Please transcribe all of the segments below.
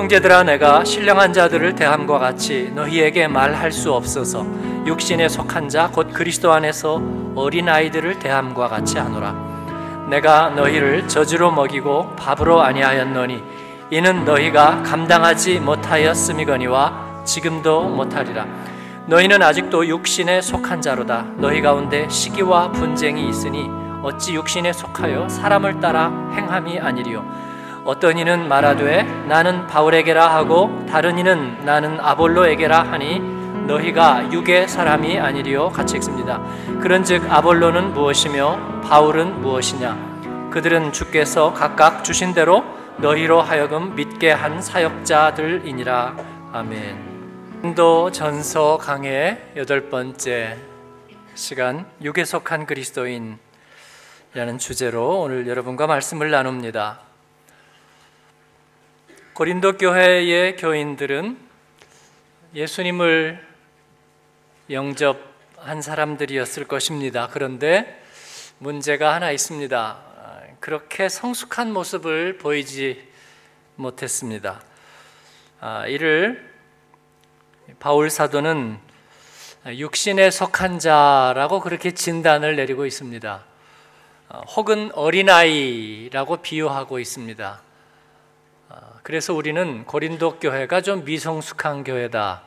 형제들아 내가 신령한 자들을 대함과 같이 너희에게 말할 수 없어서 육신에 속한 자 곧 그리스도 안에서 어린 아이들을 대함과 같이 하노라. 내가 너희를 저주로 먹이고 밥으로 아니하였노니 이는 너희가 감당하지 못하였음이거니와 지금도 못하리라. 너희는 아직도 육신에 속한 자로다. 너희 가운데 시기와 분쟁이 있으니 어찌 육신에 속하여 사람을 따라 행함이 아니리요 어떤 이는 말하되 나는 바울에게라 하고 다른 이는 나는 아볼로에게라 하니 너희가 육의 사람이 아니리요 같이 읽습니다. 그런즉 아볼로는 무엇이며 바울은 무엇이냐 그들은 주께서 각각 주신 대로 너희로 하여금 믿게 한 사역자들이니라 아멘. 인도 전서 강의 여덟 번째 시간 육에 속한 그리스도인이라는 주제로 오늘 여러분과 말씀을 나눕니다. 고린도 교회의 교인들은 예수님을 영접한 사람들이었을 것입니다. 그런데 문제가 하나 있습니다. 그렇게 성숙한 모습을 보이지 못했습니다. 아, 이를 바울 사도는 육신에 속한 자라고 그렇게 진단을 내리고 있습니다. 아, 혹은 어린아이라고 비유하고 있습니다. 그래서 우리는 고린도 교회가 좀 미성숙한 교회다.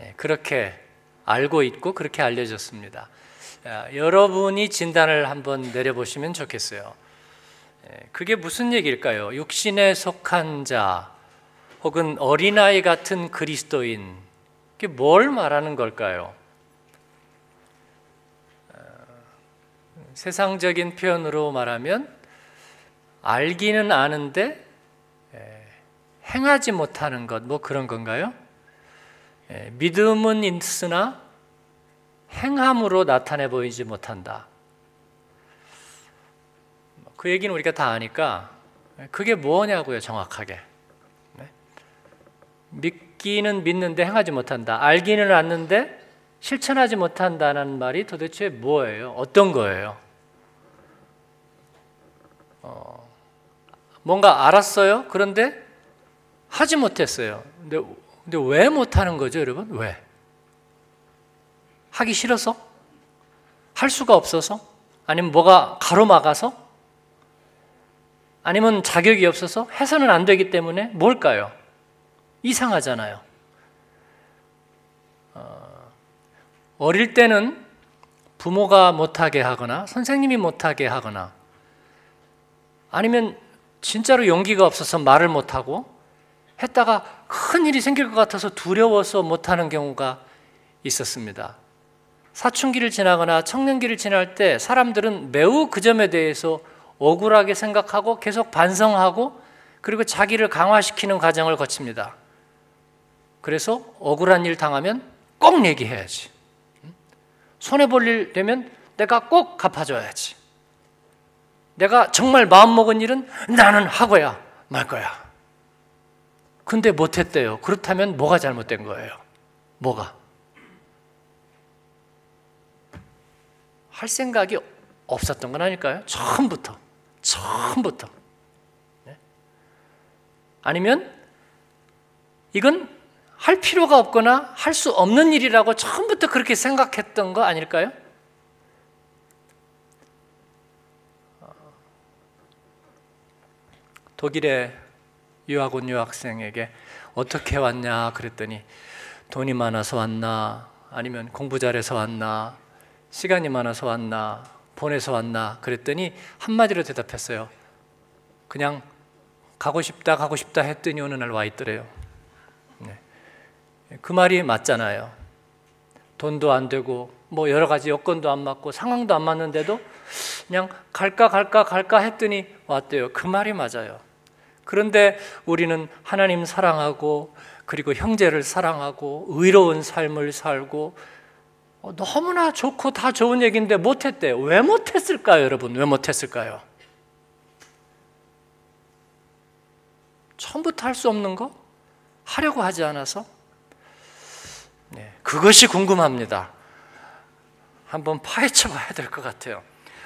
예, 그렇게 알고 있고 그렇게 알려졌습니다. 여러분이 진단을 한번 내려보시면 좋겠어요. 예, 그게 무슨 얘기일까요? 육신에 속한 자 혹은 어린아이 같은 그리스도인 그게 뭘 말하는 걸까요? 어, 세상적인 표현으로 말하면 알기는 아는데 행하지 못하는 것, 뭐 그런 건가요? 예, 믿음은 있으나 행함으로 나타내 보이지 못한다. 그 얘기는 우리가 다 아니까 그게 뭐냐고요, 정확하게. 네? 믿기는 믿는데 행하지 못한다. 알기는 아는데 실천하지 못한다는 말이 도대체 뭐예요? 어떤 거예요? 어, 뭔가 알았어요? 그런데 하지 못했어요. 근데, 근데 왜 못하는 거죠, 여러분? 왜? 하기 싫어서? 할 수가 없어서? 아니면 뭐가 가로막아서? 아니면 자격이 없어서? 해서는 안 되기 때문에? 뭘까요? 이상하잖아요. 어, 어릴 때는 부모가 못하게 하거나 선생님이 못하게 하거나 아니면 진짜로 용기가 없어서 말을 못하고 했다가 큰 일이 생길 것 같아서 두려워서 못하는 경우가 있었습니다. 사춘기를 지나거나 청년기를 지날 때 사람들은 매우 그 점에 대해서 억울하게 생각하고 계속 반성하고 그리고 자기를 강화시키는 과정을 거칩니다. 그래서 억울한 일 당하면 꼭 얘기해야지. 손해볼 일 되면 내가 꼭 갚아줘야지. 내가 정말 마음먹은 일은 나는 하고야 말 거야. 근데 못했대요. 그렇다면 뭐가 잘못된 거예요? 뭐가? 할 생각이 없었던 건 아닐까요? 처음부터. 처음부터. 네? 아니면 이건 할 필요가 없거나 할 수 없는 일이라고 처음부터 그렇게 생각했던 거 아닐까요? 독일의 유학 온 유학생에게 어떻게 왔냐 그랬더니 돈이 많아서 왔나 아니면 공부 잘해서 왔나 시간이 많아서 왔나 보내서 왔나 그랬더니 한마디로 대답했어요. 그냥 가고 싶다 가고 싶다 했더니 어느 날 와 있더래요. 네. 그 말이 맞잖아요. 돈도 안 되고 뭐 여러 가지 여건도 안 맞고 상황도 안 맞는데도 그냥 갈까 갈까 갈까 했더니 왔대요. 그 말이 맞아요. 그런데 우리는 하나님 사랑하고 그리고 형제를 사랑하고 의로운 삶을 살고 어, 너무나 좋고 다 좋은 얘기인데 못했대요. 왜 못했을까요, 여러분? 왜 못했을까요? 처음부터 할 수 없는 거? 하려고 하지 않아서? 네, 그것이 궁금합니다. 한번 파헤쳐 봐야 될 것 같아요.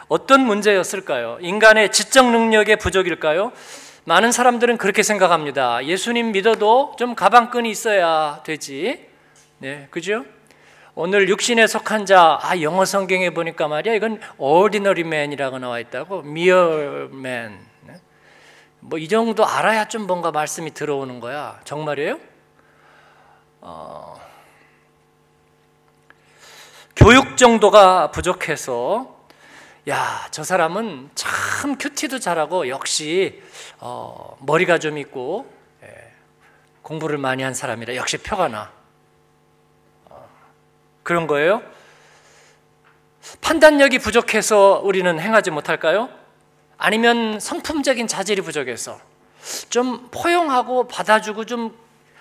어떤 문제였을까요? 인간의 지적 능력의 부족일까요? 많은 사람들은 그렇게 생각합니다. 예수님 믿어도 좀 가방끈이 있어야 되지. 네, 그죠? 오늘 육신에 속한 자, 아, 영어 성경에 보니까 말이야, 이건 ordinary man이라고 나와 있다고, mere man. 네? 뭐이 정도 알아야 좀 뭔가 말씀이 들어오는 거야. 정말이에요? 어, 교육 정도가 부족해서 야, 저 사람은 참 큐티도 잘하고 역시 어, 머리가 좀 있고 예, 공부를 많이 한 사람이라 역시 표가 나. 어, 그런 거예요? 판단력이 부족해서 우리는 행하지 못할까요? 아니면 성품적인 자질이 부족해서 좀 포용하고 받아주고 좀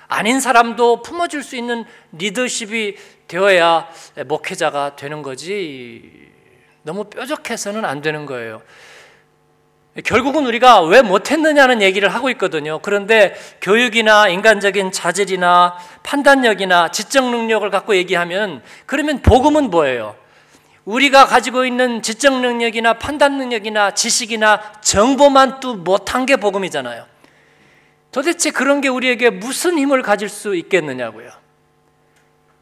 아닌 사람도 품어줄 수 있는 리더십이 되어야 목회자가 되는 거지 너무 뾰족해서는 안 되는 거예요. 결국은 우리가 왜 못했느냐는 얘기를 하고 있거든요. 그런데 교육이나 인간적인 자질이나 판단력이나 지적 능력을 갖고 얘기하면 그러면 복음은 뭐예요? 우리가 가지고 있는 지적 능력이나 판단 능력이나 지식이나 정보만 또 못한 게 복음이잖아요. 도대체 그런 게 우리에게 무슨 힘을 가질 수 있겠느냐고요.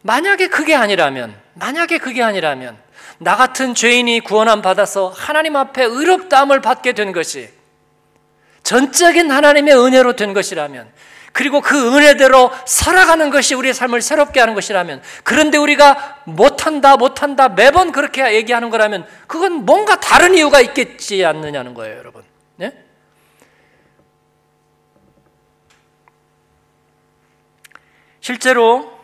만약에 그게 아니라면, 만약에 그게 아니라면, 나 같은 죄인이 구원함 받아서 하나님 앞에 의롭다함을 받게 된 것이 전적인 하나님의 은혜로 된 것이라면, 그리고 그 은혜대로 살아가는 것이 우리의 삶을 새롭게 하는 것이라면, 그런데 우리가 못한다, 못한다, 매번 그렇게 얘기하는 거라면, 그건 뭔가 다른 이유가 있겠지 않느냐는 거예요, 여러분. 네? 실제로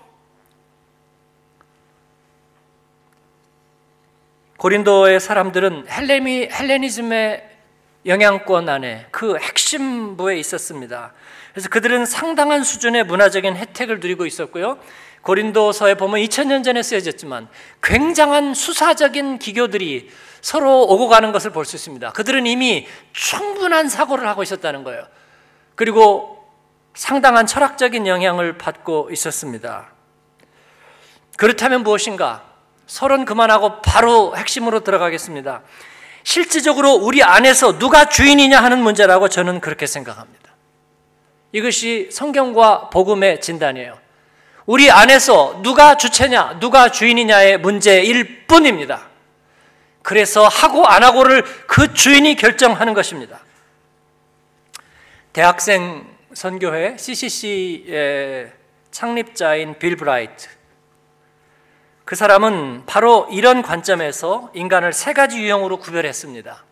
고린도의 사람들은 헬레미, 헬레니즘의 영향권 안에 그 핵심부에 있었습니다. 그래서 그들은 상당한 수준의 문화적인 혜택을 누리고 있었고요. 고린도서에 보면 2000년 전에 쓰여졌지만 굉장한 수사적인 기교들이 서로 오고 가는 것을 볼 수 있습니다. 그들은 이미 충분한 사고를 하고 있었다는 거예요. 그리고 상당한 철학적인 영향을 받고 있었습니다. 그렇다면 무엇인가? 서론 그만하고 바로 핵심으로 들어가겠습니다. 실질적으로 우리 안에서 누가 주인이냐 하는 문제라고 저는 그렇게 생각합니다. 이것이 성경과 복음의 진단이에요. 우리 안에서 누가 주체냐, 누가 주인이냐의 문제일 뿐입니다. 그래서 하고 안 하고를 그 주인이 결정하는 것입니다. 대학생 선교회 CCC의 창립자인 빌 브라이트. 그 사람은 바로 이런 관점에서 인간을 세 가지 유형으로 구별했습니다.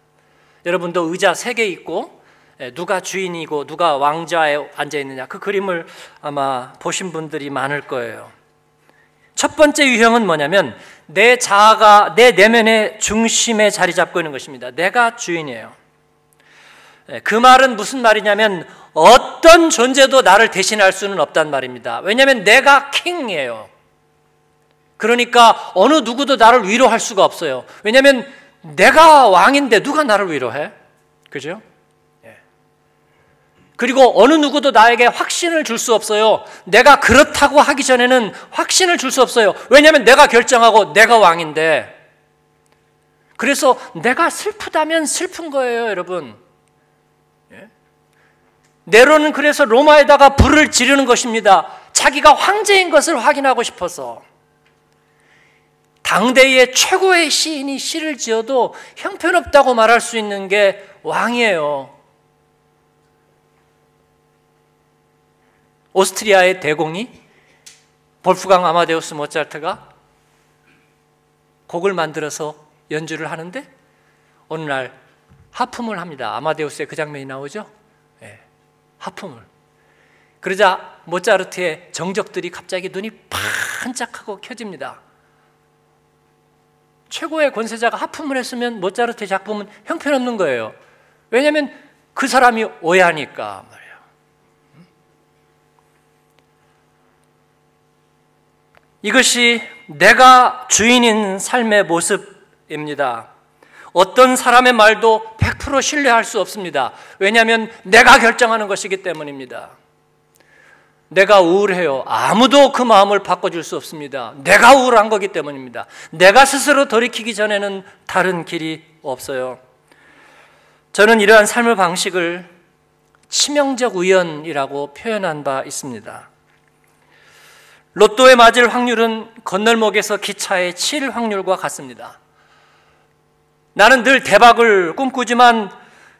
여러분도 의자 세 개 있고 예, 누가 주인이고 누가 왕좌에 앉아 있느냐 그 그림을 아마 보신 분들이 많을 거예요. 첫 번째 유형은 뭐냐면 내 자아가 내 내면의 중심에 자리 잡고 있는 것입니다. 내가 주인이에요. 예, 그 말은 무슨 말이냐면 어떤 존재도 나를 대신할 수는 없단 말입니다. 왜냐하면 내가 킹이에요. 그러니까 어느 누구도 나를 위로할 수가 없어요. 왜냐하면 내가 왕인데 누가 나를 위로해? 그죠? 예. 그리고 어느 누구도 나에게 확신을 줄 수 없어요. 내가 그렇다고 하기 전에는 확신을 줄 수 없어요. 왜냐하면 내가 결정하고 내가 왕인데. 그래서 내가 슬프다면 슬픈 거예요, 여러분. 네로는 그래서 로마에다가 불을 지르는 것입니다. 자기가 황제인 것을 확인하고 싶어서. 당대의 최고의 시인이 시를 지어도 형편없다고 말할 수 있는 게 왕이에요. 오스트리아의 대공이 볼프강 아마데우스 모차르트가 곡을 만들어서 연주를 하는데 어느 날 하품을 합니다. 아마데우스의 그 장면이 나오죠. 하품을. 그러자 모차르트의 정적들이 갑자기 눈이 반짝하고 켜집니다. 최고의 권세자가 하품을 했으면 모차르트의 작품은 형편없는 거예요. 왜냐하면 그 사람이 오해하니까 말이에요. 이것이 내가 주인인 삶의 모습입니다. 어떤 사람의 말도 100% 신뢰할 수 없습니다. 왜냐하면 내가 결정하는 것이기 때문입니다. 내가 우울해요. 아무도 그 마음을 바꿔줄 수 없습니다. 내가 우울한 거기 때문입니다. 내가 스스로 돌이키기 전에는 다른 길이 없어요. 저는 이러한 삶의 방식을 치명적 우연이라고 표현한 바 있습니다. 로또에 맞을 확률은 건널목에서 기차에 칠 확률과 같습니다. 나는 늘 대박을 꿈꾸지만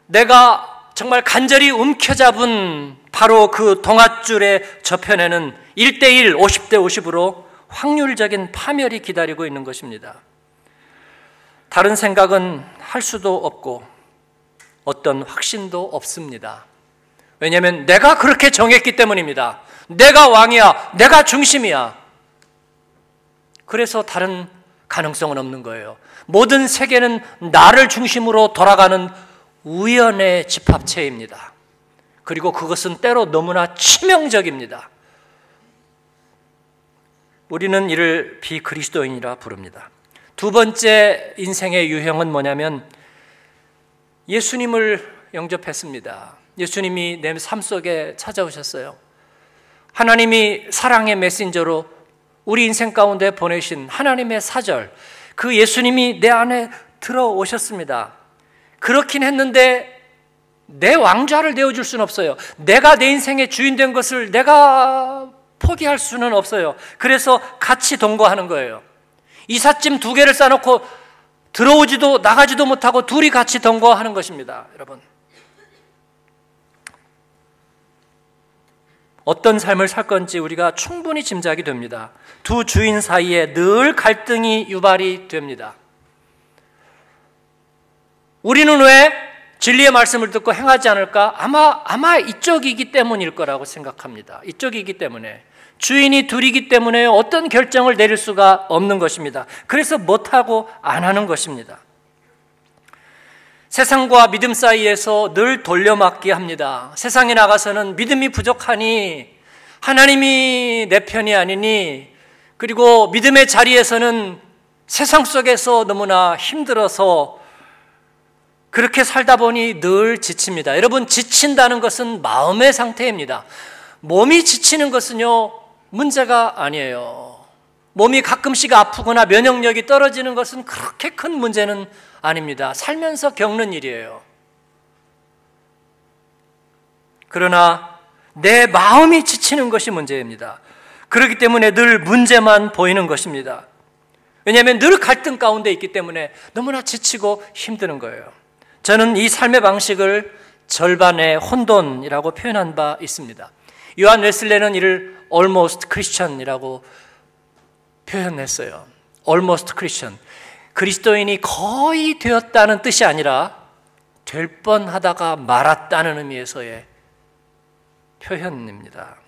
내가 정말 간절히 움켜잡은 바로 그 동아줄의 저편에는 1대1, 50대 50으로 확률적인 파멸이 기다리고 있는 것입니다. 다른 생각은 할 수도 없고 어떤 확신도 없습니다. 왜냐하면 내가 그렇게 정했기 때문입니다. 내가 왕이야. 내가 중심이야. 그래서 다른 가능성은 없는 거예요. 모든 세계는 나를 중심으로 돌아가는 우연의 집합체입니다. 그리고 그것은 때로 너무나 치명적입니다. 우리는 이를 비그리스도인이라 부릅니다. 두 번째 인생의 유형은 뭐냐면 예수님을 영접했습니다. 예수님이 내 삶 속에 찾아오셨어요. 하나님이 사랑의 메신저로 우리 인생 가운데 보내신 하나님의 사절, 그 예수님이 내 안에 들어오셨습니다. 그렇긴 했는데 내 왕좌를 내어줄 수는 없어요. 내가 내 인생의 주인 된 것을 내가 포기할 수는 없어요. 그래서 같이 동거하는 거예요. 이삿짐 두 개를 싸놓고 들어오지도 나가지도 못하고 둘이 같이 동거하는 것입니다. 여러분. 어떤 삶을 살 건지 우리가 충분히 짐작이 됩니다. 두 주인 사이에 늘 갈등이 유발이 됩니다. 우리는 왜 진리의 말씀을 듣고 행하지 않을까? 아마, 아마 이쪽이기 때문일 거라고 생각합니다. 이쪽이기 때문에. 주인이 둘이기 때문에 어떤 결정을 내릴 수가 없는 것입니다. 그래서 못하고 안 하는 것입니다. 세상과 믿음 사이에서 늘 돌려막기 합니다. 세상에 나가서는 믿음이 부족하니 하나님이 내 편이 아니니 그리고 믿음의 자리에서는 세상 속에서 너무나 힘들어서 그렇게 살다 보니 늘 지칩니다. 여러분, 지친다는 것은 마음의 상태입니다. 몸이 지치는 것은요, 문제가 아니에요. 몸이 가끔씩 아프거나 면역력이 떨어지는 것은 그렇게 큰 문제는 아닙니다. 살면서 겪는 일이에요. 그러나 내 마음이 지치는 것이 문제입니다. 그렇기 때문에 늘 문제만 보이는 것입니다. 왜냐하면 늘 갈등 가운데 있기 때문에 너무나 지치고 힘드는 거예요. 저는 이 삶의 방식을 절반의 혼돈이라고 표현한 바 있습니다. 요한 웨슬레는 이를 almost Christian이라고 표현했어요. almost Christian. 그리스도인이 거의 되었다는 뜻이 아니라 될 뻔하다가 말았다는 의미에서의 표현입니다.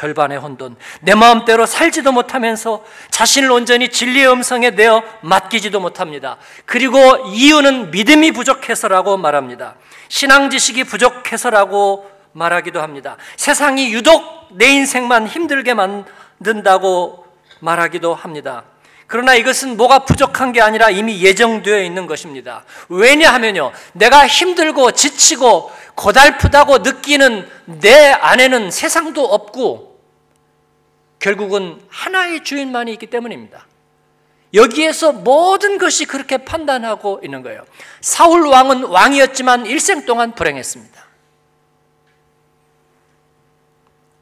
절반의 혼돈. 내 마음대로 살지도 못하면서 자신을 온전히 진리의 음성에 내어 맡기지도 못합니다. 그리고 이유는 믿음이 부족해서라고 말합니다. 신앙 지식이 부족해서라고 말하기도 합니다. 세상이 유독 내 인생만 힘들게 만든다고 말하기도 합니다. 그러나 이것은 뭐가 부족한 게 아니라 이미 예정되어 있는 것입니다. 왜냐하면요. 내가 힘들고 지치고 고달프다고 느끼는 내 안에는 세상도 없고 결국은 하나의 주인만이 있기 때문입니다. 여기에서 모든 것이 그렇게 판단하고 있는 거예요. 사울 왕은 왕이었지만 일생 동안 불행했습니다.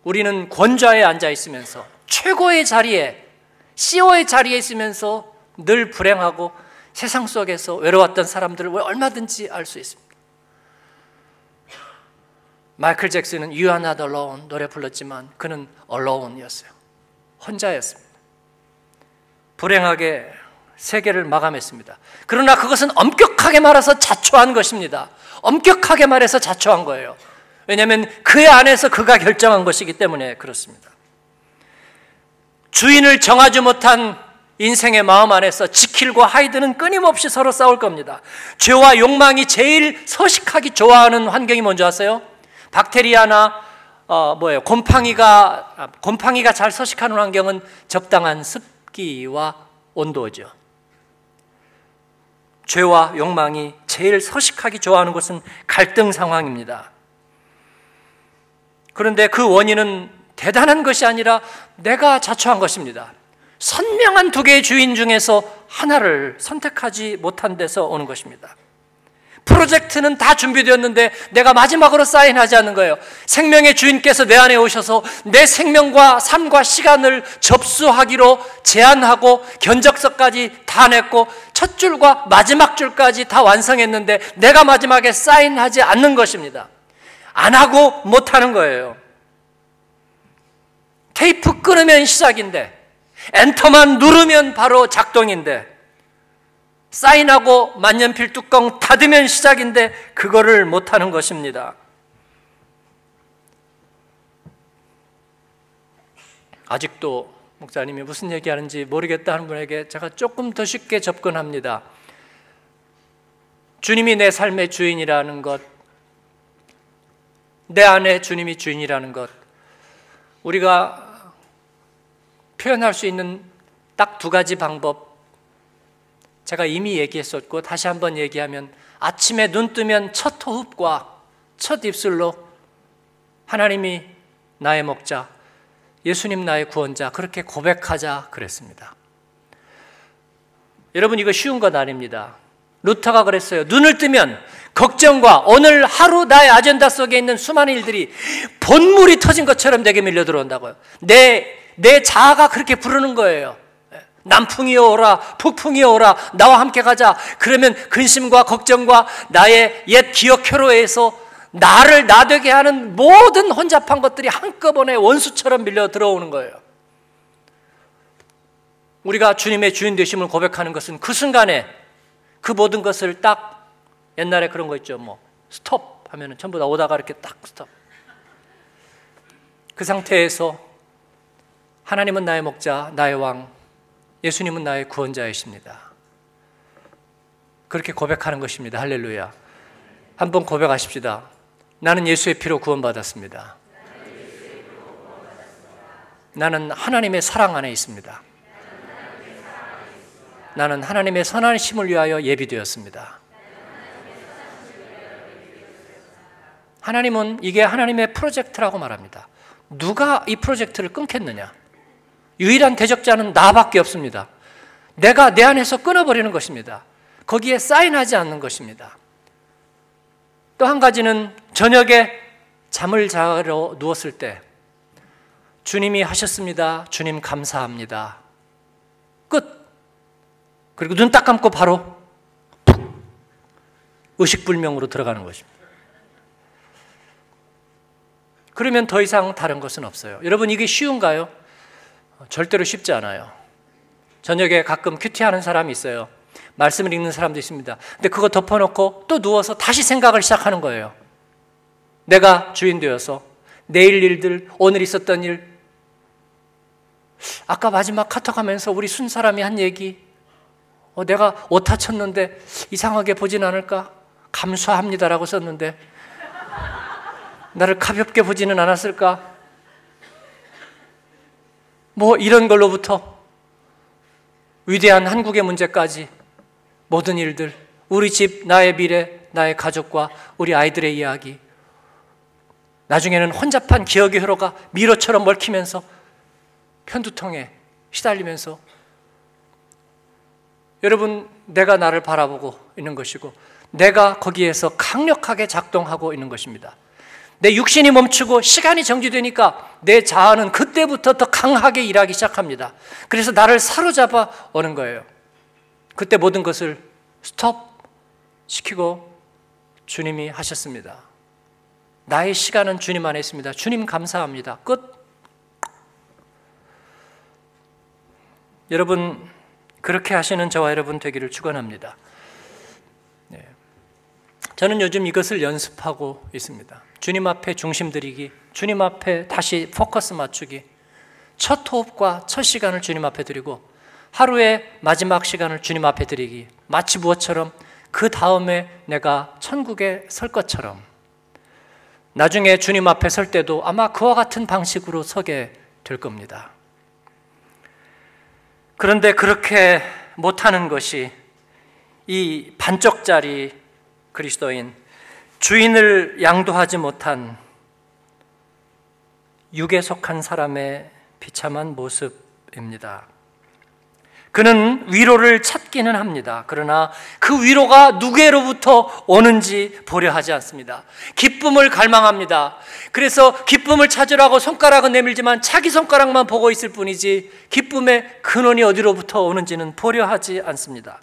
우리는 권좌에 앉아 있으면서 최고의 자리에 CEO의 자리에 있으면서 늘 불행하고 세상 속에서 외로웠던 사람들을 얼마든지 알 수 있습니다. 마이클 잭슨은 You Are Not Alone 노래 불렀지만 그는 Alone이었어요. 혼자였습니다. 불행하게 세계를 마감했습니다. 그러나 그것은 엄격하게 말해서 자초한 것입니다. 엄격하게 말해서 자초한 거예요. 왜냐하면 그 안에서 그가 결정한 것이기 때문에 그렇습니다. 주인을 정하지 못한 인생의 마음 안에서 지킬과 하이드는 끊임없이 서로 싸울 겁니다. 죄와 욕망이 제일 서식하기 좋아하는 환경이 뭔지 아세요? 박테리아나 어, 뭐예요? 곰팡이가 아, 곰팡이가 잘 서식하는 환경은 적당한 습기와 온도죠. 죄와 욕망이 제일 서식하기 좋아하는 것은 갈등 상황입니다. 그런데 그 원인은 대단한 것이 아니라 내가 자초한 것입니다. 선명한 두 개의 주인 중에서 하나를 선택하지 못한 데서 오는 것입니다. 프로젝트는 다 준비되었는데 내가 마지막으로 사인하지 않는 거예요. 생명의 주인께서 내 안에 오셔서 내 생명과 삶과 시간을 접수하기로 제안하고 견적서까지 다 냈고 첫 줄과 마지막 줄까지 다 완성했는데 내가 마지막에 사인하지 않는 것입니다. 안 하고 못 하는 거예요. 테이프 끊으면 시작인데 엔터만 누르면 바로 작동인데 사인하고 만년필 뚜껑 닫으면 시작인데 그거를 못하는 것입니다. 아직도 목사님이 무슨 얘기하는지 모르겠다 하는 분에게 제가 조금 더 쉽게 접근합니다. 주님이 내 삶의 주인이라는 것, 내 안에 주님이 주인이라는 것, 우리가 표현할 수 있는 딱 두 가지 방법, 제가 이미 얘기했었고 다시 한번 얘기하면 아침에 눈 뜨면 첫 호흡과 첫 입술로 하나님이 나의 목자, 예수님 나의 구원자 그렇게 고백하자 그랬습니다. 여러분 이거 쉬운 것 아닙니다. 루터가 그랬어요. 눈을 뜨면 걱정과 오늘 하루 나의 아젠다 속에 있는 수많은 일들이 본물이 터진 것처럼 내게 밀려 들어온다고요. 내, 내 자아가 그렇게 부르는 거예요. 남풍이 오라, 폭풍이 오라, 나와 함께 가자. 그러면 근심과 걱정과 나의 옛 기억 회로에서 나를 나되게 하는 모든 혼잡한 것들이 한꺼번에 원수처럼 밀려 들어오는 거예요. 우리가 주님의 주인 되심을 고백하는 것은 그 순간에 그 모든 것을 딱 옛날에 그런 거 있죠. 뭐 스톱 하면은 전부 다 오다가 이렇게 딱 스톱. 그 상태에서 하나님은 나의 목자, 나의 왕, 예수님은 나의 구원자이십니다. 그렇게 고백하는 것입니다. 할렐루야. 한번 고백하십시다. 나는 예수의 피로 구원받았습니다. 나는 하나님의 사랑 안에 있습니다. 나는 하나님의 선하심을 위하여 예비되었습니다. 하나님은 이게 하나님의 프로젝트라고 말합니다. 누가 이 프로젝트를 끊겠느냐? 유일한 대적자는 나밖에 없습니다. 내가 내 안에서 끊어버리는 것입니다. 거기에 사인하지 않는 것입니다. 또 한 가지는 저녁에 잠을 자러 누웠을 때 주님이 하셨습니다. 주님 감사합니다. 끝. 그리고 눈 딱 감고 바로 의식불명으로 들어가는 것입니다. 그러면 더 이상 다른 것은 없어요. 여러분 이게 쉬운가요? 절대로 쉽지 않아요. 저녁에 가끔 큐티하는 사람이 있어요. 말씀을 읽는 사람도 있습니다. 근데 그거 덮어놓고 또 누워서 다시 생각을 시작하는 거예요. 내가 주인 되어서 내일 일들, 오늘 있었던 일, 아까 마지막 카톡 하면서 우리 순 사람이 한 얘기, 어, 내가 오타 쳤는데 이상하게 보진 않을까? 감수합니다라고 썼는데, 나를 가볍게 보지는 않았을까? 뭐 이런 걸로부터 위대한 한국의 문제까지 모든 일들, 우리 집, 나의 미래, 나의 가족과 우리 아이들의 이야기, 나중에는 혼잡한 기억의 회로가 미로처럼 먹히면서 편두통에 시달리면서 여러분, 내가 나를 바라보고 있는 것이고, 내가 거기에서 강력하게 작동하고 있는 것입니다. 내 육신이 멈추고 시간이 정지되니까 내 자아는 그때부터 더 강하게 일하기 시작합니다. 그래서 나를 사로잡아 오는 거예요. 그때 모든 것을 스톱 시키고 주님이 하셨습니다. 나의 시간은 주님 안에 있습니다. 주님 감사합니다. 끝. 여러분, 그렇게 하시는 저와 여러분 되기를 축원합니다. 저는 요즘 이것을 연습하고 있습니다. 주님 앞에 중심 들이기, 주님 앞에 다시 포커스 맞추기, 첫 호흡과 첫 시간을 주님 앞에 드리고 하루의 마지막 시간을 주님 앞에 드리기. 마치 무엇처럼 그 다음에 내가 천국에 설 것처럼 나중에 주님 앞에 설 때도 아마 그와 같은 방식으로 서게 될 겁니다. 그런데 그렇게 못하는 것이 이 반쪽짜리 그리스도인 주인을 양도하지 못한 육에 속한 사람의 비참한 모습입니다. 그는 위로를 찾기는 합니다. 그러나 그 위로가 누구로부터 오는지 보려 하지 않습니다. 기쁨을 갈망합니다. 그래서 기쁨을 찾으라고 손가락은 내밀지만 자기 손가락만 보고 있을 뿐이지 기쁨의 근원이 어디로부터 오는지는 보려 하지 않습니다.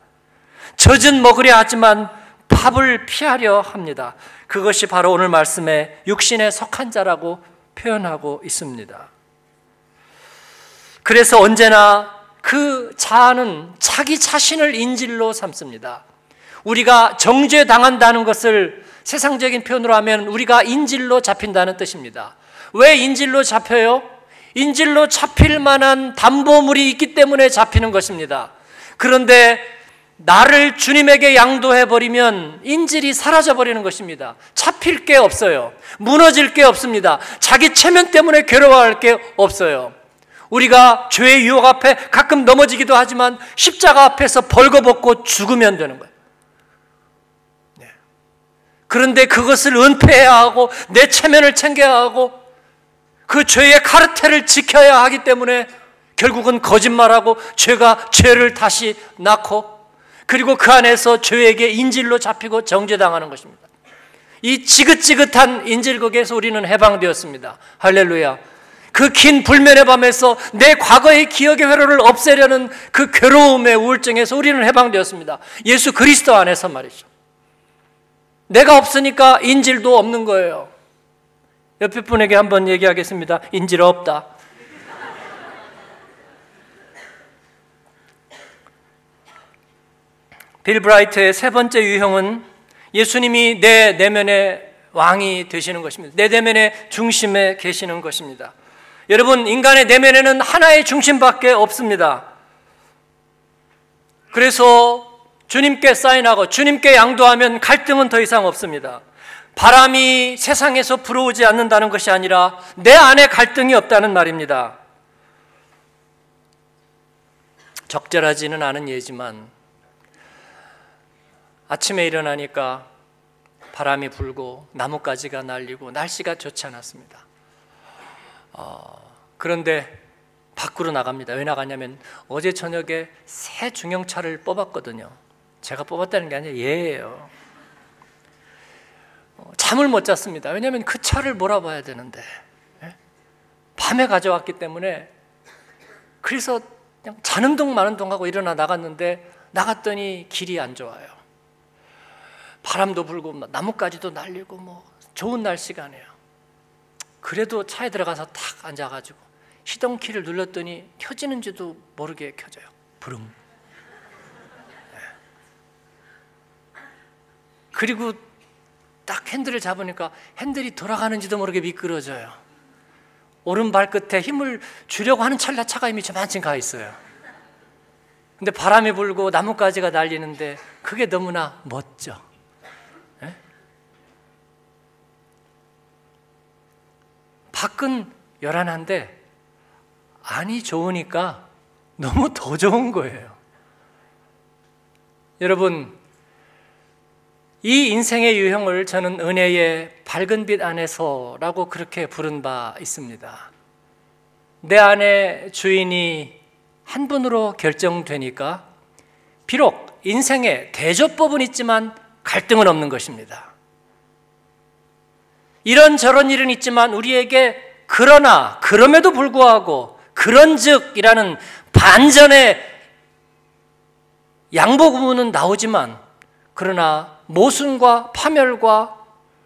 젖은 먹으려 하지만 밥을 피하려 합니다. 그것이 바로 오늘 말씀에 육신에 속한 자라고 표현하고 있습니다. 그래서 언제나 그 자아는 자기 자신을 인질로 삼습니다. 우리가 정죄당한다는 것을 세상적인 표현으로 하면 우리가 인질로 잡힌다는 뜻입니다. 왜 인질로 잡혀요? 인질로 잡힐 만한 담보물이 있기 때문에 잡히는 것입니다. 그런데 나를 주님에게 양도해 버리면 인질이 사라져 버리는 것입니다. 잡힐 게 없어요. 무너질 게 없습니다. 자기 체면 때문에 괴로워할 게 없어요. 우리가 죄의 유혹 앞에 가끔 넘어지기도 하지만 십자가 앞에서 벌거벗고 죽으면 되는 거예요. 네. 그런데 그것을 은폐해야 하고 내 체면을 챙겨야 하고 그 죄의 카르텔을 지켜야 하기 때문에 결국은 거짓말하고 죄가 죄를 다시 낳고 그리고 그 안에서 죄에게 인질로 잡히고 정죄당하는 것입니다. 이 지긋지긋한 인질극에서 우리는 해방되었습니다. 할렐루야. 그 긴 불면의 밤에서 내 과거의 기억의 회로를 없애려는 그 괴로움의 우울증에서 우리는 해방되었습니다. 예수 그리스도 안에서 말이죠. 내가 없으니까 인질도 없는 거예요. 옆에 분에게 한번 얘기하겠습니다. 인질 없다. 빌 브라이트의 세 번째 유형은 예수님이 내 내면의 왕이 되시는 것입니다. 내 내면의 중심에 계시는 것입니다. 여러분, 인간의 내면에는 하나의 중심밖에 없습니다. 그래서 주님께 사인하고 주님께 양도하면 갈등은 더 이상 없습니다. 바람이 세상에서 불어오지 않는다는 것이 아니라 내 안에 갈등이 없다는 말입니다. 적절하지는 않은 예지만 아침에 일어나니까 바람이 불고 나뭇가지가 날리고 날씨가 좋지 않았습니다. 어, 그런데 밖으로 나갑니다. 왜 나갔냐면 어제 저녁에 새 중형차를 뽑았거든요. 제가 뽑았다는 게 아니라 얘예요. 어, 잠을 못 잤습니다. 왜냐하면 그 차를 몰아봐야 되는데 예? 밤에 가져왔기 때문에 그래서 그냥 자는 둥 마는 둥 하고 일어나 나갔는데 나갔더니 길이 안 좋아요. 바람도 불고 나뭇가지도 날리고 뭐 좋은 날씨가 아니에요. 그래도 차에 들어가서 탁 앉아가지고 시동 키를 눌렀더니 켜지는지도 모르게 켜져요. 부름. 네. 그리고 딱 핸들을 잡으니까 핸들이 돌아가는지도 모르게 미끄러져요. 오른 발 끝에 힘을 주려고 하는 찰나 차가 이미 저만큼 가 있어요. 근데 바람이 불고 나뭇가지가 날리는데 그게 너무나 멋져. 밖은 열한한데 안이 좋으니까 너무 더 좋은 거예요. 여러분, 이 인생의 유형을 저는 은혜의 밝은 빛 안에서라고 그렇게 부른 바 있습니다. 내 안에 주인이 한 분으로 결정되니까 비록 인생에 대조법은 있지만 갈등은 없는 것입니다. 이런 저런 일은 있지만 우리에게 그러나 그럼에도 불구하고 그런즉이라는 반전의 양보 구문은 나오지만 그러나 모순과 파멸과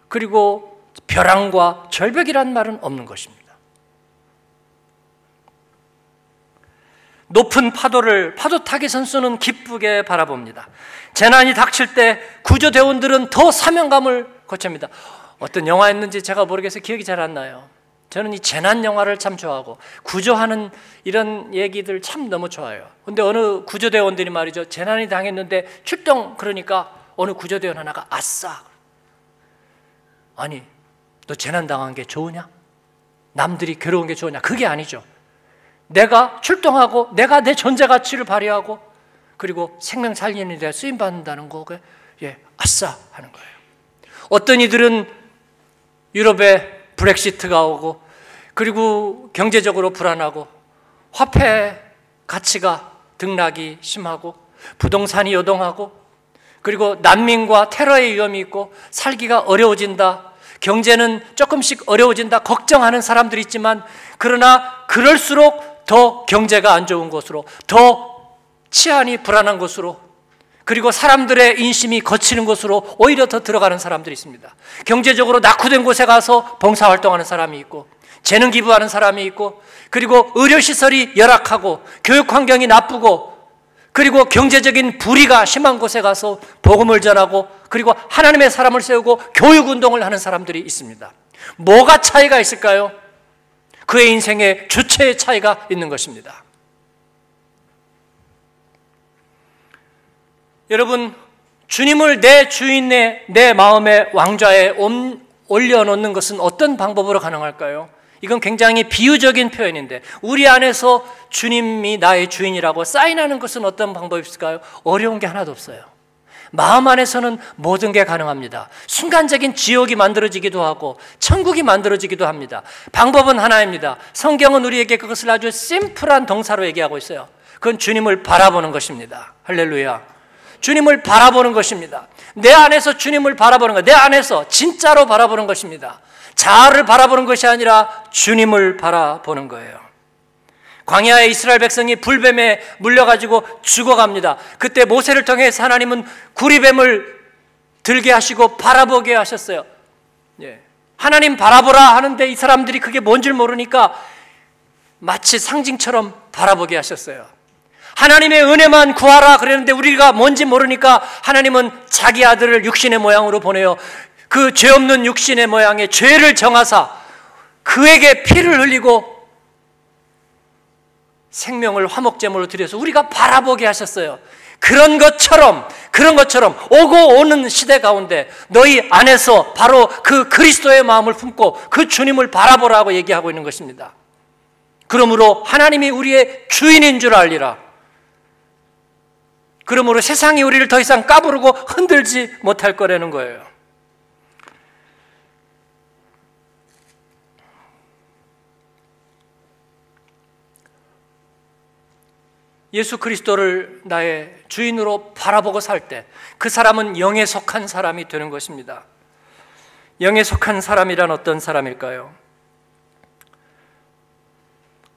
그리고 벼랑과 절벽이란 말은 없는 것입니다. 높은 파도를 파도 타기 선수는 기쁘게 바라봅니다. 재난이 닥칠 때 구조대원들은 더 사명감을 거칩니다. 어떤 영화였는지 제가 모르겠어요. 기억이 잘 안 나요. 저는 이 재난 영화를 참 좋아하고 구조하는 이런 얘기들 참 너무 좋아요. 근데 어느 구조대원들이 말이죠. 재난이 당했는데 출동 그러니까 어느 구조대원 하나가 아싸. 아니, 너 재난 당한 게 좋으냐? 남들이 괴로운 게 좋으냐? 그게 아니죠. 내가 출동하고 내가 내 존재 가치를 발휘하고 그리고 생명 살리는 데 쓰임 받는다는 거에 예, 아싸 하는 거예요. 어떤 이들은 유럽에 브렉시트가 오고 그리고 경제적으로 불안하고 화폐 가치가 등락이 심하고 부동산이 요동하고 그리고 난민과 테러의 위험이 있고 살기가 어려워진다. 경제는 조금씩 어려워진다. 걱정하는 사람들이 있지만 그러나 그럴수록 더 경제가 안 좋은 곳으로 더 치안이 불안한 곳으로 그리고 사람들의 인심이 거치는 곳으로 오히려 더 들어가는 사람들이 있습니다. 경제적으로 낙후된 곳에 가서 봉사 활동하는 사람이 있고 재능 기부하는 사람이 있고 그리고 의료 시설이 열악하고 교육 환경이 나쁘고 그리고 경제적인 불의가 심한 곳에 가서 복음을 전하고 그리고 하나님의 사람을 세우고 교육 운동을 하는 사람들이 있습니다. 뭐가 차이가 있을까요? 그의 인생의 주체의 차이가 있는 것입니다. 여러분, 주님을 내 주인의 내 마음의 왕좌에 올려놓는 것은 어떤 방법으로 가능할까요? 이건 굉장히 비유적인 표현인데 우리 안에서 주님이 나의 주인이라고 사인하는 것은 어떤 방법이 있을까요? 어려운 게 하나도 없어요. 마음 안에서는 모든 게 가능합니다. 순간적인 지옥이 만들어지기도 하고 천국이 만들어지기도 합니다. 방법은 하나입니다. 성경은 우리에게 그것을 아주 심플한 동사로 얘기하고 있어요. 그건 주님을 바라보는 것입니다. 할렐루야. 주님을 바라보는 것입니다. 내 안에서 주님을 바라보는 것, 내 안에서 진짜로 바라보는 것입니다. 자아를 바라보는 것이 아니라 주님을 바라보는 거예요. 광야의 이스라엘 백성이 불뱀에 물려가지고 죽어갑니다. 그때 모세를 통해서 하나님은 구리뱀을 들게 하시고 바라보게 하셨어요. 예. 하나님 바라보라 하는데 이 사람들이 그게 뭔 줄 모르니까 마치 상징처럼 바라보게 하셨어요. 하나님의 은혜만 구하라 그랬는데 우리가 뭔지 모르니까 하나님은 자기 아들을 육신의 모양으로 보내요. 그 죄 없는 육신의 모양의 죄를 정하사 그에게 피를 흘리고 생명을 화목제물로 드려서 우리가 바라보게 하셨어요. 그런 것처럼 그런 것처럼 오고 오는 시대 가운데 너희 안에서 바로 그 그리스도의 마음을 품고 그 주님을 바라보라고 얘기하고 있는 것입니다. 그러므로 하나님이 우리의 주인인 줄 알리라. 그러므로 세상이 우리를 더 이상 까부르고 흔들지 못할 거라는 거예요. 예수 그리스도를 나의 주인으로 바라보고 살 때 그 사람은 영에 속한 사람이 되는 것입니다. 영에 속한 사람이란 어떤 사람일까요?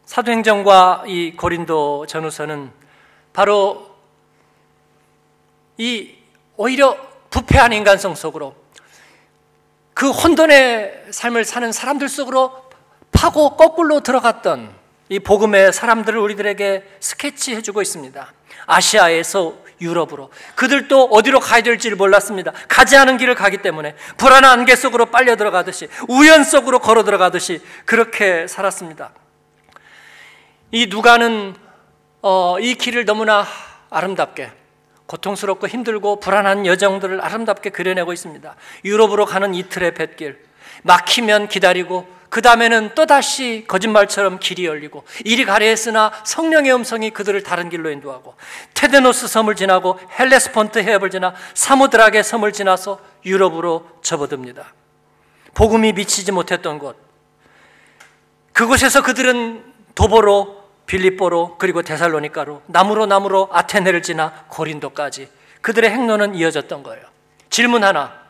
사도행전과 이 고린도 전후서는 바로 이 오히려 부패한 인간성 속으로 그 혼돈의 삶을 사는 사람들 속으로 파고 거꾸로 들어갔던 이 복음의 사람들을 우리들에게 스케치해 주고 있습니다. 아시아에서 유럽으로 그들도 어디로 가야 될지를 몰랐습니다. 가지 않은 길을 가기 때문에 불안한 안개 속으로 빨려 들어가듯이 우연 속으로 걸어 들어가듯이 그렇게 살았습니다. 이 누가는 어, 이 길을 너무나 아름답게 고통스럽고 힘들고 불안한 여정들을 아름답게 그려내고 있습니다. 유럽으로 가는 이틀의 뱃길 막히면 기다리고 그 다음에는 또다시 거짓말처럼 길이 열리고 이리 가려했으나 성령의 음성이 그들을 다른 길로 인도하고 테데노스 섬을 지나고 헬레스폰트 해협을 지나 사모드라게 섬을 지나서 유럽으로 접어듭니다. 복음이 미치지 못했던 곳 그곳에서 그들은 도보로 빌립보로 그리고 데살로니카로 나무로 나무로 아테네를 지나 고린도까지 그들의 행로는 이어졌던 거예요. 질문 하나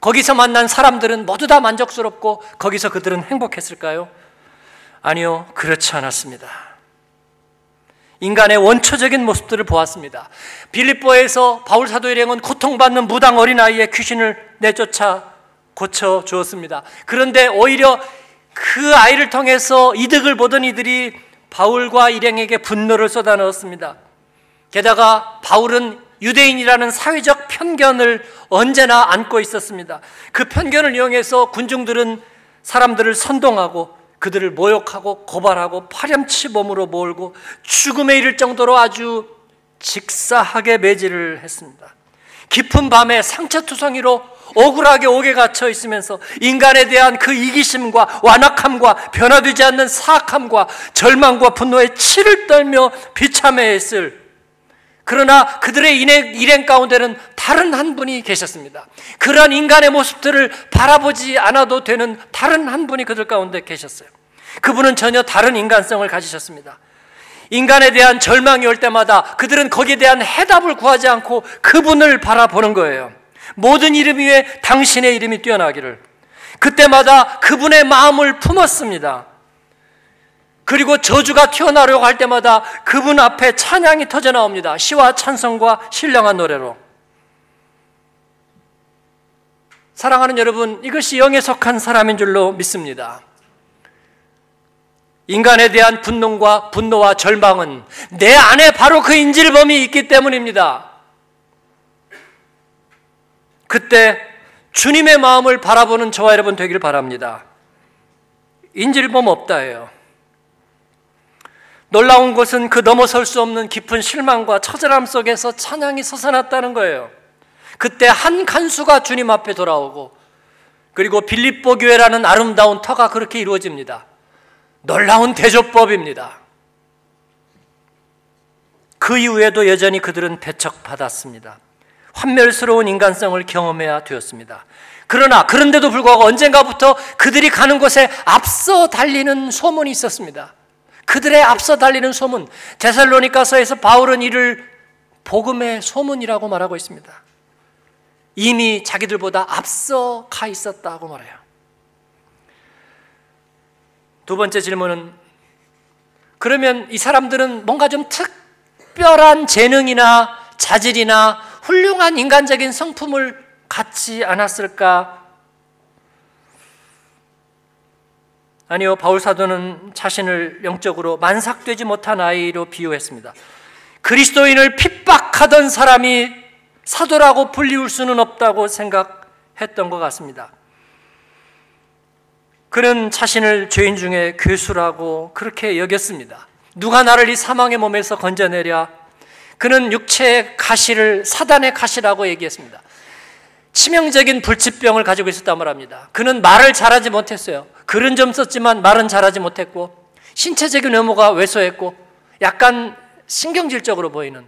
거기서 만난 사람들은 모두 다 만족스럽고 거기서 그들은 행복했을까요? 아니요, 그렇지 않았습니다. 인간의 원초적인 모습들을 보았습니다. 빌립보에서 바울 사도 일행은 고통받는 무당 어린아이의 귀신을 내쫓아 고쳐 주었습니다. 그런데 오히려 그 아이를 통해서 이득을 보던 이들이 바울과 일행에게 분노를 쏟아넣었습니다. 게다가 바울은 유대인이라는 사회적 편견을 언제나 안고 있었습니다. 그 편견을 이용해서 군중들은 사람들을 선동하고 그들을 모욕하고 고발하고 파렴치 몸으로 몰고 죽음에 이를 정도로 아주 직사하게 매질을 했습니다. 깊은 밤에 상처투성이로 억울하게 옥에 갇혀 있으면서 인간에 대한 그 이기심과 완악함과 변화되지 않는 사악함과 절망과 분노에 치를 떨며 비참해했을 그러나 그들의 일행, 일행 가운데는 다른 한 분이 계셨습니다. 그러한 인간의 모습들을 바라보지 않아도 되는 다른 한 분이 그들 가운데 계셨어요. 그분은 전혀 다른 인간성을 가지셨습니다. 인간에 대한 절망이 올 때마다 그들은 거기에 대한 해답을 구하지 않고 그분을 바라보는 거예요. 모든 이름 위에 당신의 이름이 뛰어나기를. 그때마다 그분의 마음을 품었습니다. 그리고 저주가 튀어나오려고 할 때마다 그분 앞에 찬양이 터져 나옵니다. 시와 찬성과 신령한 노래로. 사랑하는 여러분, 이것이 영에 속한 사람인 줄로 믿습니다. 인간에 대한 분노와 분노와 절망은 내 안에 바로 그 인질범이 있기 때문입니다. 그때 주님의 마음을 바라보는 저와 여러분 되기를 바랍니다. 인질범 없다예요. 놀라운 것은 그 넘어설 수 없는 깊은 실망과 처절함 속에서 찬양이 솟아났다는 거예요. 그때 한 간수가 주님 앞에 돌아오고 그리고 빌립보 교회라는 아름다운 터가 그렇게 이루어집니다. 놀라운 대조법입니다. 그 이후에도 여전히 그들은 배척받았습니다. 환멸스러운 인간성을 경험해야 되었습니다. 그러나 그런데도 불구하고 언젠가부터 그들이 가는 곳에 앞서 달리는 소문이 있었습니다. 그들의 앞서 달리는 소문, 데살로니가서에서 바울은 이를 복음의 소문이라고 말하고 있습니다. 이미 자기들보다 앞서 가 있었다고 말해요. 두 번째 질문은 그러면 이 사람들은 뭔가 좀 특별한 재능이나 자질이나 훌륭한 인간적인 성품을 갖지 않았을까? 아니요, 바울 사도는 자신을 영적으로 만삭되지 못한 아이로 비유했습니다. 그리스도인을 핍박하던 사람이 사도라고 불리울 수는 없다고 생각했던 것 같습니다. 그는 자신을 죄인 중에 괴수라고 그렇게 여겼습니다. 누가 나를 이 사망의 몸에서 건져내랴? 그는 육체의 가시를 사단의 가시라고 얘기했습니다. 치명적인 불치병을 가지고 있었단 말합니다. 그는 말을 잘하지 못했어요. 글은 좀 썼지만 말은 잘하지 못했고 신체적인 외모가 왜소했고 약간 신경질적으로 보이는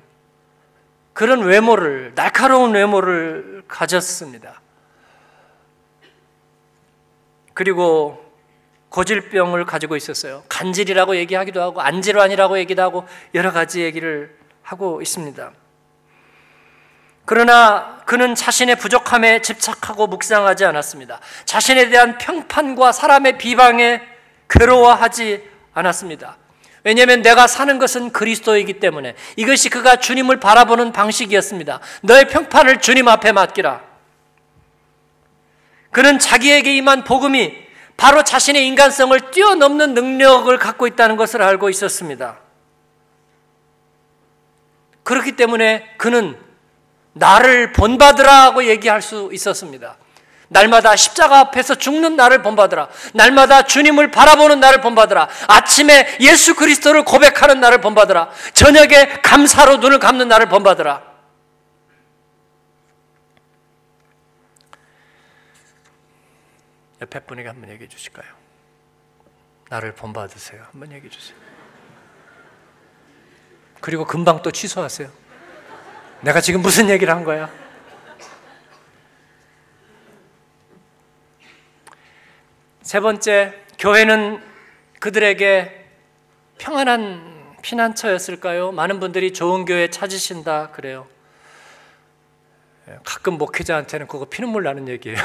그런 외모를 날카로운 외모를 가졌습니다. 그리고 고질병을 가지고 있었어요. 간질이라고 얘기하기도 하고 안질환이라고 얘기도 하고 여러 가지 얘기를 하고 있습니다. 그러나 그는 자신의 부족함에 집착하고 묵상하지 않았습니다. 자신에 대한 평판과 사람의 비방에 괴로워하지 않았습니다. 왜냐하면 내가 사는 것은 그리스도이기 때문에 이것이 그가 주님을 바라보는 방식이었습니다. 너의 평판을 주님 앞에 맡기라. 그는 자기에게 임한 복음이 바로 자신의 인간성을 뛰어넘는 능력을 갖고 있다는 것을 알고 있었습니다. 그렇기 때문에 그는 나를 본받으라고 얘기할 수 있었습니다. 날마다 십자가 앞에서 죽는 나를 본받으라. 날마다 주님을 바라보는 나를 본받으라. 아침에 예수 그리스도를 고백하는 나를 본받으라. 저녁에 감사로 눈을 감는 나를 본받으라. 옆에 분에게 한번 얘기해 주실까요? 나를 본받으세요. 한번 얘기해 주세요. 그리고 금방 또 취소하세요. 내가 지금 무슨 얘기를 한 거야? 세 번째, 교회는 그들에게 평안한 피난처였을까요? 많은 분들이 좋은 교회 찾으신다 그래요. 가끔 목회자한테는 그거 피눈물 나는 얘기예요.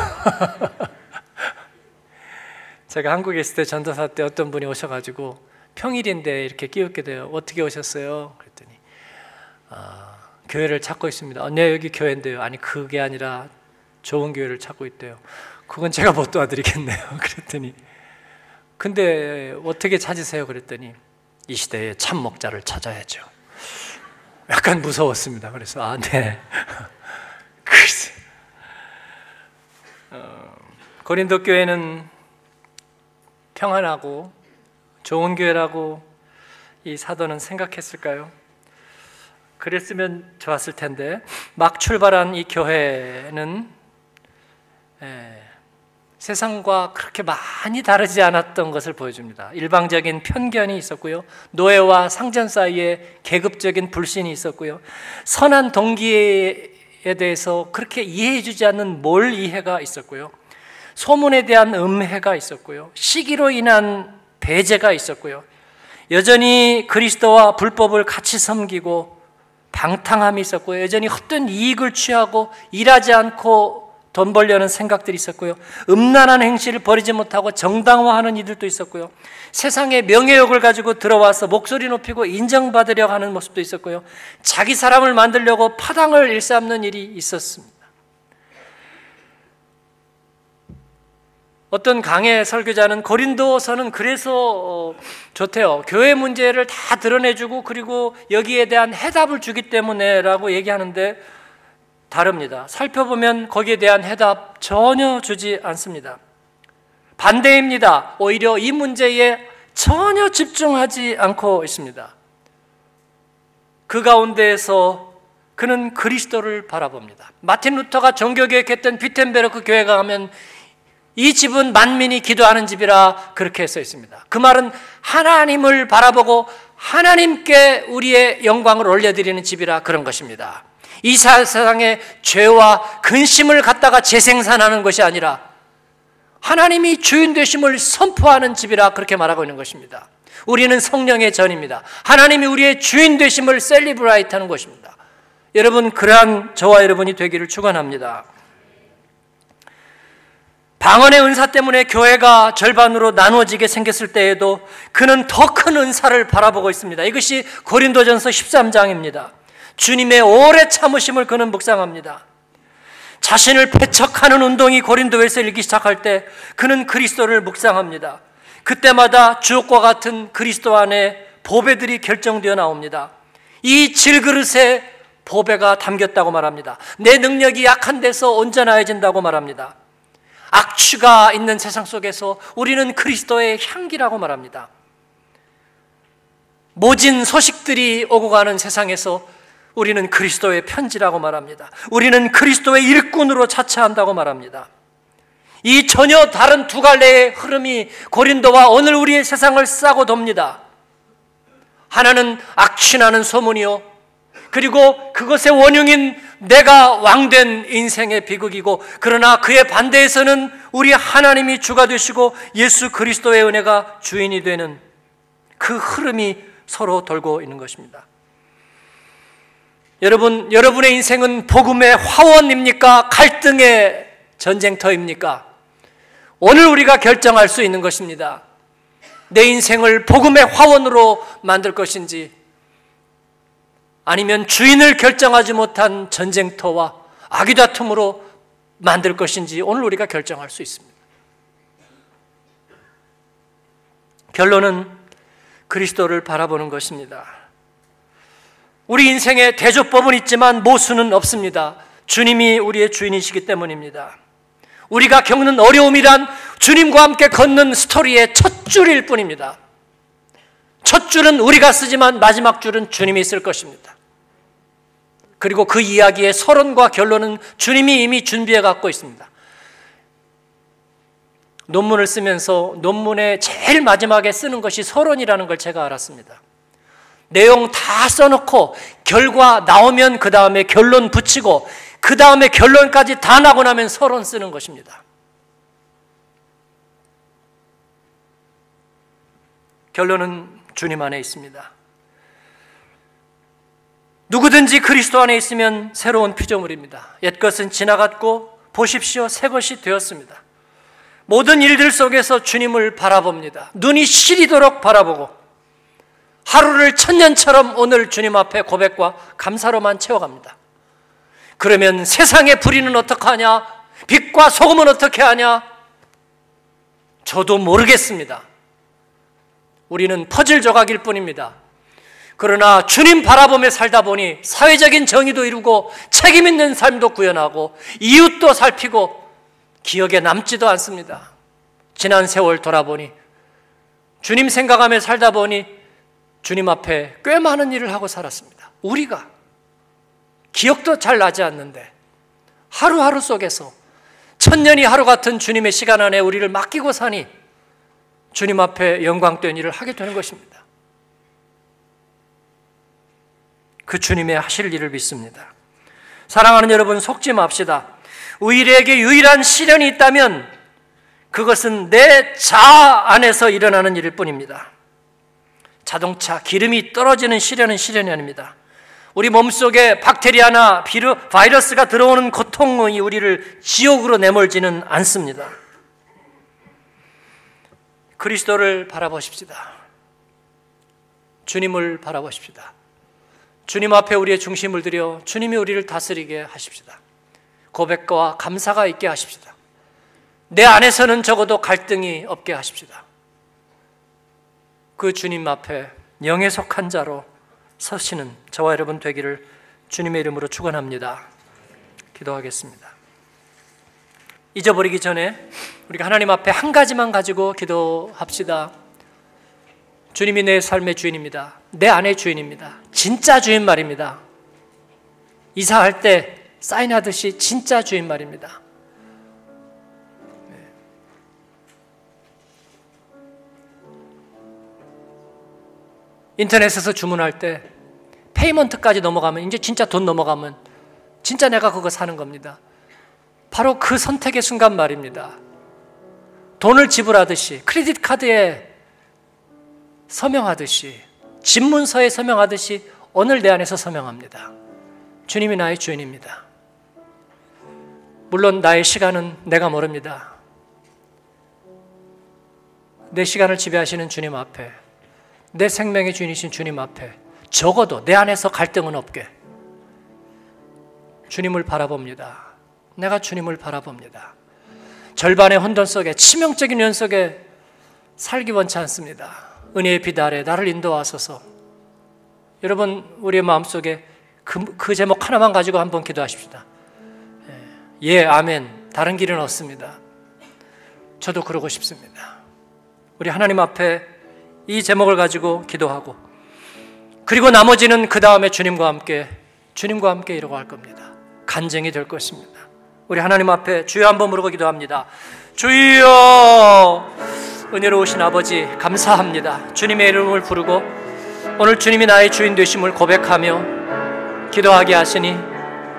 제가 한국에 있을 때 전도사 때 어떤 분이 오셔가지고 평일인데 이렇게 끼웃게 돼요. 어떻게 오셨어요? 그랬더니 아, 교회를 찾고 있습니다. 어, 네 여기 교회인데요. 아니 그게 아니라 좋은 교회를 찾고 있대요. 그건 제가 못 도와드리겠네요. 그랬더니 근데 어떻게 찾으세요? 그랬더니 이 시대에 참 목자를 찾아야죠. 약간 무서웠습니다. 그래서 아 네. 글쎄. 어, 고린도 교회는 평안하고 좋은 교회라고 이 사도는 생각했을까요? 그랬으면 좋았을 텐데 막 출발한 이 교회는 에, 세상과 그렇게 많이 다르지 않았던 것을 보여줍니다. 일방적인 편견이 있었고요. 노예와 상전 사이에 계급적인 불신이 있었고요. 선한 동기에 대해서 그렇게 이해해주지 않는 몰 이해가 있었고요. 소문에 대한 음해가 있었고요. 시기로 인한 배제가 있었고요. 여전히 그리스도와 불법을 같이 섬기고 방탕함이 있었고요. 여전히 헛된 이익을 취하고 일하지 않고 돈 벌려는 생각들이 있었고요. 음란한 행실을 버리지 못하고 정당화하는 이들도 있었고요. 세상의 명예욕을 가지고 들어와서 목소리 높이고 인정받으려 하는 모습도 있었고요. 자기 사람을 만들려고 파당을 일삼는 일이 있었습니다. 어떤 강의 설교자는 고린도서는 그래서 어, 좋대요. 교회 문제를 다 드러내주고 그리고 여기에 대한 해답을 주기 때문에라고 얘기하는데 다릅니다. 살펴보면 거기에 대한 해답 전혀 주지 않습니다. 반대입니다. 오히려 이 문제에 전혀 집중하지 않고 있습니다. 그 가운데에서 그는 그리스도를 바라봅니다. 마틴 루터가 종교 개혁했던 비텐베르크 교회가 가면 이 집은 만민이 기도하는 집이라 그렇게 써 있습니다. 그 말은 하나님을 바라보고 하나님께 우리의 영광을 올려드리는 집이라 그런 것입니다. 이 세상에 죄와 근심을 갖다가 재생산하는 것이 아니라 하나님이 주인 되심을 선포하는 집이라 그렇게 말하고 있는 것입니다. 우리는 성령의 전입니다. 하나님이 우리의 주인 되심을 셀리브라이트 하는 것입니다. 여러분, 그러한 저와 여러분이 되기를 축원합니다. 방언의 은사 때문에 교회가 절반으로 나누어지게 생겼을 때에도 그는 더 큰 은사를 바라보고 있습니다. 이것이 고린도전서 13장입니다. 주님의 오래 참으심을 그는 묵상합니다. 자신을 배척하는 운동이 고린도에서 일기 시작할 때 그는 그리스도를 묵상합니다. 그때마다 주옥과 같은 그리스도 안에 보배들이 결정되어 나옵니다. 이 질그릇에 보배가 담겼다고 말합니다. 내 능력이 약한 데서 온전해진다고 말합니다. 악취가 있는 세상 속에서 우리는 그리스도의 향기라고 말합니다. 모진 소식들이 오고 가는 세상에서 우리는 그리스도의 편지라고 말합니다. 우리는 그리스도의 일꾼으로 자처한다고 말합니다. 이 전혀 다른 두 갈래의 흐름이 고린도와 오늘 우리의 세상을 싸고 돕니다. 하나는 악취나는 소문이요. 그리고 그것의 원흉인 내가 왕된 인생의 비극이고 그러나 그의 반대에서는 우리 하나님이 주가 되시고 예수 그리스도의 은혜가 주인이 되는 그 흐름이 서로 돌고 있는 것입니다. 여러분, 여러분의 인생은 복음의 화원입니까? 갈등의 전쟁터입니까? 오늘 우리가 결정할 수 있는 것입니다. 내 인생을 복음의 화원으로 만들 것인지, 아니면 주인을 결정하지 못한 전쟁터와 아기다툼으로 만들 것인지 오늘 우리가 결정할 수 있습니다. 결론은 그리스도를 바라보는 것입니다. 우리 인생에 대조법은 있지만 모수는 없습니다. 주님이 우리의 주인이시기 때문입니다. 우리가 겪는 어려움이란 주님과 함께 걷는 스토리의 첫 줄일 뿐입니다. 첫 줄은 우리가 쓰지만 마지막 줄은 주님이 쓸 것입니다. 그리고 그 이야기의 서론과 결론은 주님이 이미 준비해 갖고 있습니다. 논문을 쓰면서 논문의 제일 마지막에 쓰는 것이 서론이라는 걸 제가 알았습니다. 내용 다 써놓고 결과 나오면 그 다음에 결론 붙이고 그 다음에 결론까지 다 나고 나면 서론 쓰는 것입니다. 결론은 주님 안에 있습니다. 누구든지 그리스도 안에 있으면 새로운 피조물입니다. 옛것은 지나갔고 보십시오. 새 것이 되었습니다. 모든 일들 속에서 주님을 바라봅니다. 눈이 시리도록 바라보고 하루를 천년처럼 오늘 주님 앞에 고백과 감사로만 채워갑니다. 그러면 세상의 불의는 어떻게 하냐? 빛과 소금은 어떻게 하냐? 저도 모르겠습니다. 우리는 퍼즐 조각일 뿐입니다. 그러나 주님 바라보며 살다 보니 사회적인 정의도 이루고 책임 있는 삶도 구현하고 이웃도 살피고 기억에 남지도 않습니다. 지난 세월 돌아보니 주님 생각하며 살다 보니 주님 앞에 꽤 많은 일을 하고 살았습니다. 우리가 기억도 잘 나지 않는데 하루하루 속에서 천년이 하루 같은 주님의 시간 안에 우리를 맡기고 사니 주님 앞에 영광된 일을 하게 되는 것입니다. 그 주님의 하실 일을 믿습니다. 사랑하는 여러분 속지 맙시다. 우리에게 유일한 시련이 있다면 그것은 내 자아 안에서 일어나는 일일 뿐입니다. 자동차 기름이 떨어지는 시련은 시련이 아닙니다. 우리 몸속에 박테리아나 비루, 바이러스가 들어오는 고통이 우리를 지옥으로 내몰지는 않습니다. 그리스도를 바라보십시다. 주님을 바라보십시다. 주님 앞에 우리의 중심을 들여 주님이 우리를 다스리게 하십시다. 고백과 감사가 있게 하십시다. 내 안에서는 적어도 갈등이 없게 하십시다. 그 주님 앞에 영에 속한 자로 서시는 저와 여러분 되기를 주님의 이름으로 축원합니다. 기도하겠습니다. 잊어버리기 전에 우리가 하나님 앞에 한 가지만 가지고 기도합시다. 주님이 내 삶의 주인입니다. 내 안의 주인입니다. 진짜 주인 말입니다. 이사할 때 사인하듯이 진짜 주인 말입니다. 네. 인터넷에서 주문할 때 페이먼트까지 넘어가면 이제 진짜 돈 넘어가면 진짜 내가 그거 사는 겁니다. 바로 그 선택의 순간 말입니다. 돈을 지불하듯이 크레딧 카드에 서명하듯이 집문서에 서명하듯이 오늘 내 안에서 서명합니다. 주님이 나의 주인입니다. 물론 나의 시간은 내가 모릅니다. 내 시간을 지배하시는 주님 앞에 내 생명의 주인이신 주님 앞에 적어도 내 안에서 갈등은 없게 주님을 바라봅니다. 내가 주님을 바라봅니다. 절반의 혼돈 속에 치명적인 연 속에 살기 원치 않습니다. 은혜의 빛 아래 나를 인도하소서. 여러분 우리의 마음속에 그, 그 제목 하나만 가지고 한번 기도하십시다. 예, 예, 아멘. 다른 길은 없습니다. 저도 그러고 싶습니다. 우리 하나님 앞에 이 제목을 가지고 기도하고 그리고 나머지는 그 다음에 주님과 함께 주님과 함께 이러고 할 겁니다. 간증이 될 것입니다. 우리 하나님 앞에 주여 한번 부르고 기도합니다. 주여 은혜로우신 아버지 감사합니다. 주님의 이름을 부르고 오늘 주님이 나의 주인 되심을 고백하며 기도하게 하시니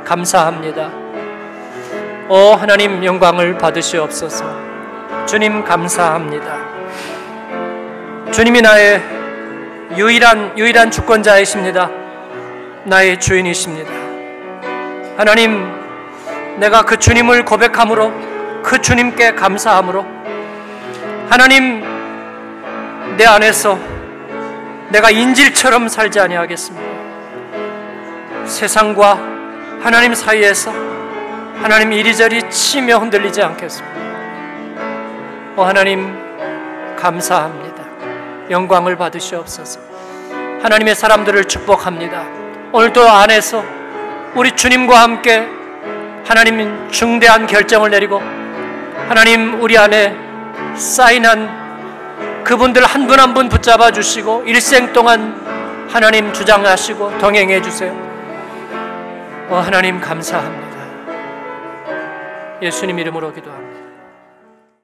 감사합니다. 오 하나님 영광을 받으시옵소서. 주님 감사합니다. 주님이 나의 유일한 유일한 주권자이십니다. 나의 주인이십니다. 하나님 내가 그 주님을 고백함으로 그 주님께 감사함으로 하나님 내 안에서 내가 인질처럼 살지 아니하겠습니다. 세상과 하나님 사이에서 하나님 이리저리 치며 흔들리지 않겠습니다. 오 하나님 감사합니다. 영광을 받으시옵소서. 하나님의 사람들을 축복합니다. 오늘도 안에서 우리 주님과 함께 하나님 중대한 결정을 내리고 하나님 우리 안에 사인한 그분들 한 분 한 분 붙잡아 주시고 일생 동안 하나님 주장하시고 동행해 주세요. 어, 하나님 감사합니다. 예수님 이름으로 기도합니다.